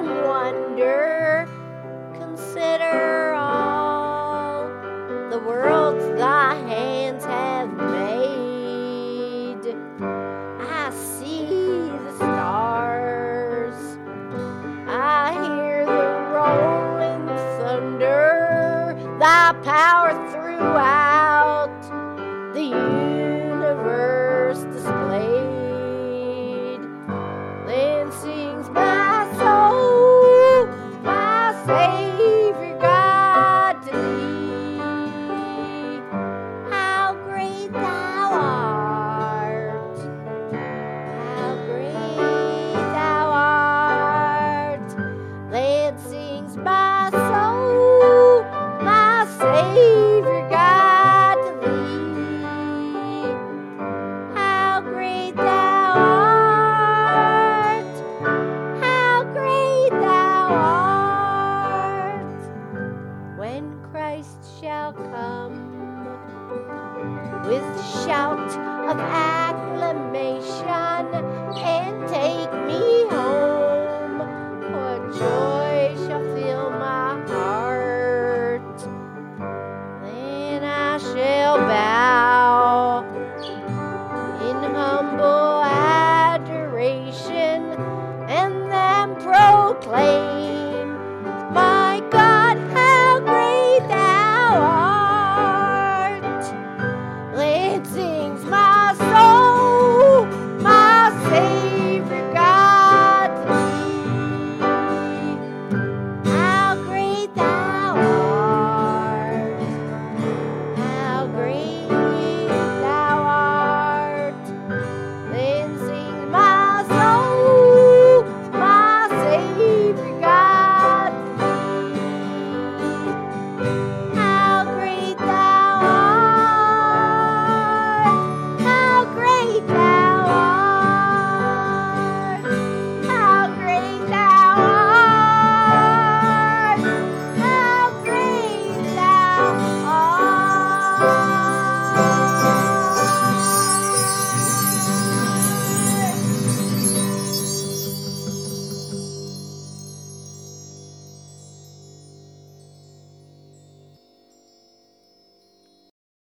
of wonder. Consider all the worlds thy hands have made. I see the stars, I hear the rolling thunder, thy power throughout. Christ shall come. With shout of acclamation and take me home, for joy shall fill my heart. Then I shall bow in humble adoration and then proclaim.